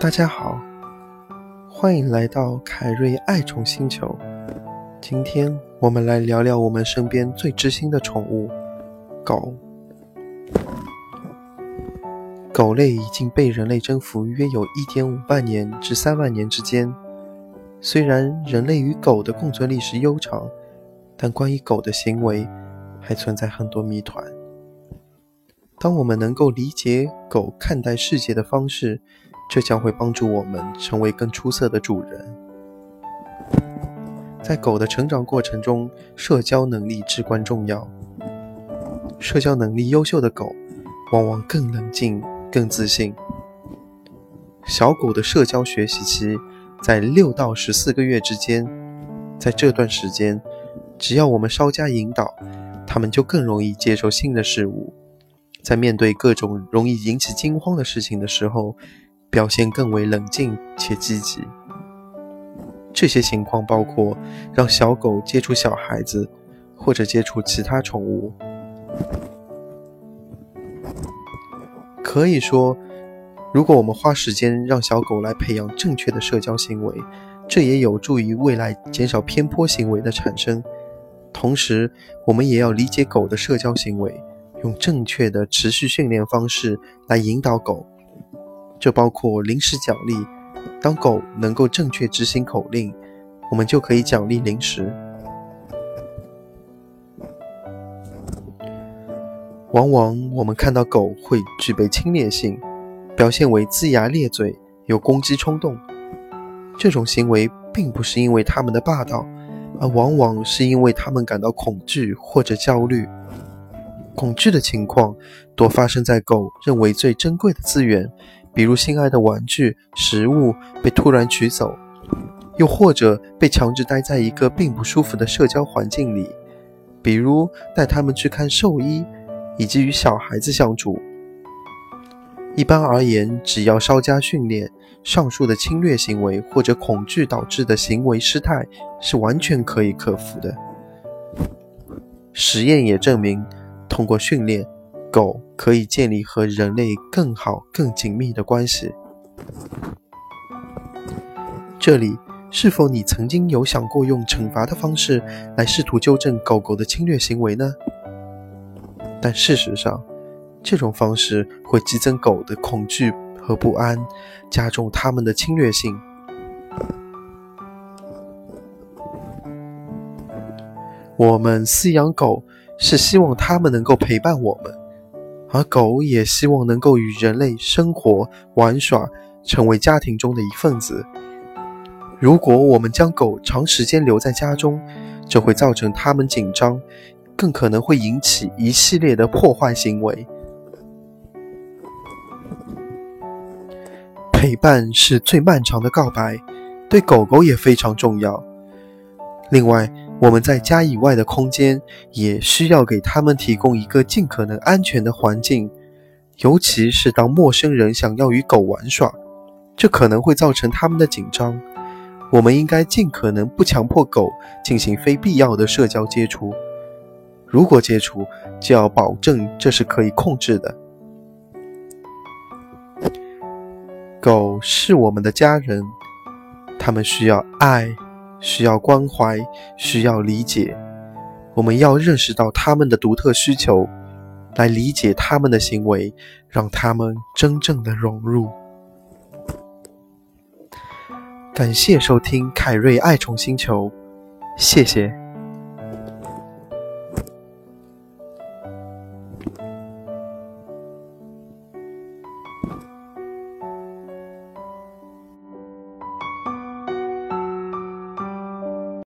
大家好，欢迎来到凯瑞爱宠星球。今天我们来聊聊我们身边最知心的宠物——狗。狗类已经被人类征服约有一点五万年至三万年之间。虽然人类与狗的共存历史悠长，但关于狗的行为还存在很多谜团。当我们能够理解狗看待世界的方式，这将会帮助我们成为更出色的主人。在狗的成长过程中，社交能力至关重要。社交能力优秀的狗，往往更冷静、更自信。小狗的社交学习期在六到十四个月之间，在这段时间，只要我们稍加引导，它们就更容易接受新的事物。在面对各种容易引起惊慌的事情的时候，表现更为冷静且积极。这些情况包括让小狗接触小孩子，或者接触其他宠物。可以说，如果我们花时间让小狗来培养正确的社交行为，这也有助于未来减少偏颇行为的产生。同时，我们也要理解狗的社交行为，用正确的持续训练方式来引导狗。这包括零食奖励。当狗能够正确执行口令，我们就可以奖励零食。往往我们看到狗会具备侵略性，表现为龇牙咧嘴、有攻击冲动。这种行为并不是因为它们的霸道，而往往是因为它们感到恐惧或者焦虑。恐惧的情况多发生在狗认为最珍贵的资源。比如心爱的玩具、食物被突然取走，又或者被强制待在一个并不舒服的社交环境里，比如带他们去看兽医，以及与小孩子相处。一般而言，只要稍加训练，上述的侵略行为或者恐惧导致的行为失态是完全可以克服的。实验也证明，通过训练。狗可以建立和人类更好、更紧密的关系。这里是否你曾经有想过用惩罚的方式来试图纠正狗狗的侵略行为呢？但事实上，这种方式会激增狗的恐惧和不安，加重它们的侵略性。我们饲养狗是希望它们能够陪伴我们。而狗也希望能够与人类生活、玩耍，成为家庭中的一份子。如果我们将狗长时间留在家中，这会造成它们紧张，更可能会引起一系列的破坏行为。陪伴是最漫长的告白，对狗狗也非常重要。另外，我们在家以外的空间也需要给他们提供一个尽可能安全的环境，尤其是当陌生人想要与狗玩耍，这可能会造成他们的紧张。我们应该尽可能不强迫狗进行非必要的社交接触，如果接触，就要保证这是可以控制的。狗是我们的家人，它们需要爱。需要关怀，需要理解。我们要认识到他们的独特需求，来理解他们的行为，让他们真正的融入。感谢收听凯瑞爱宠星球，谢谢。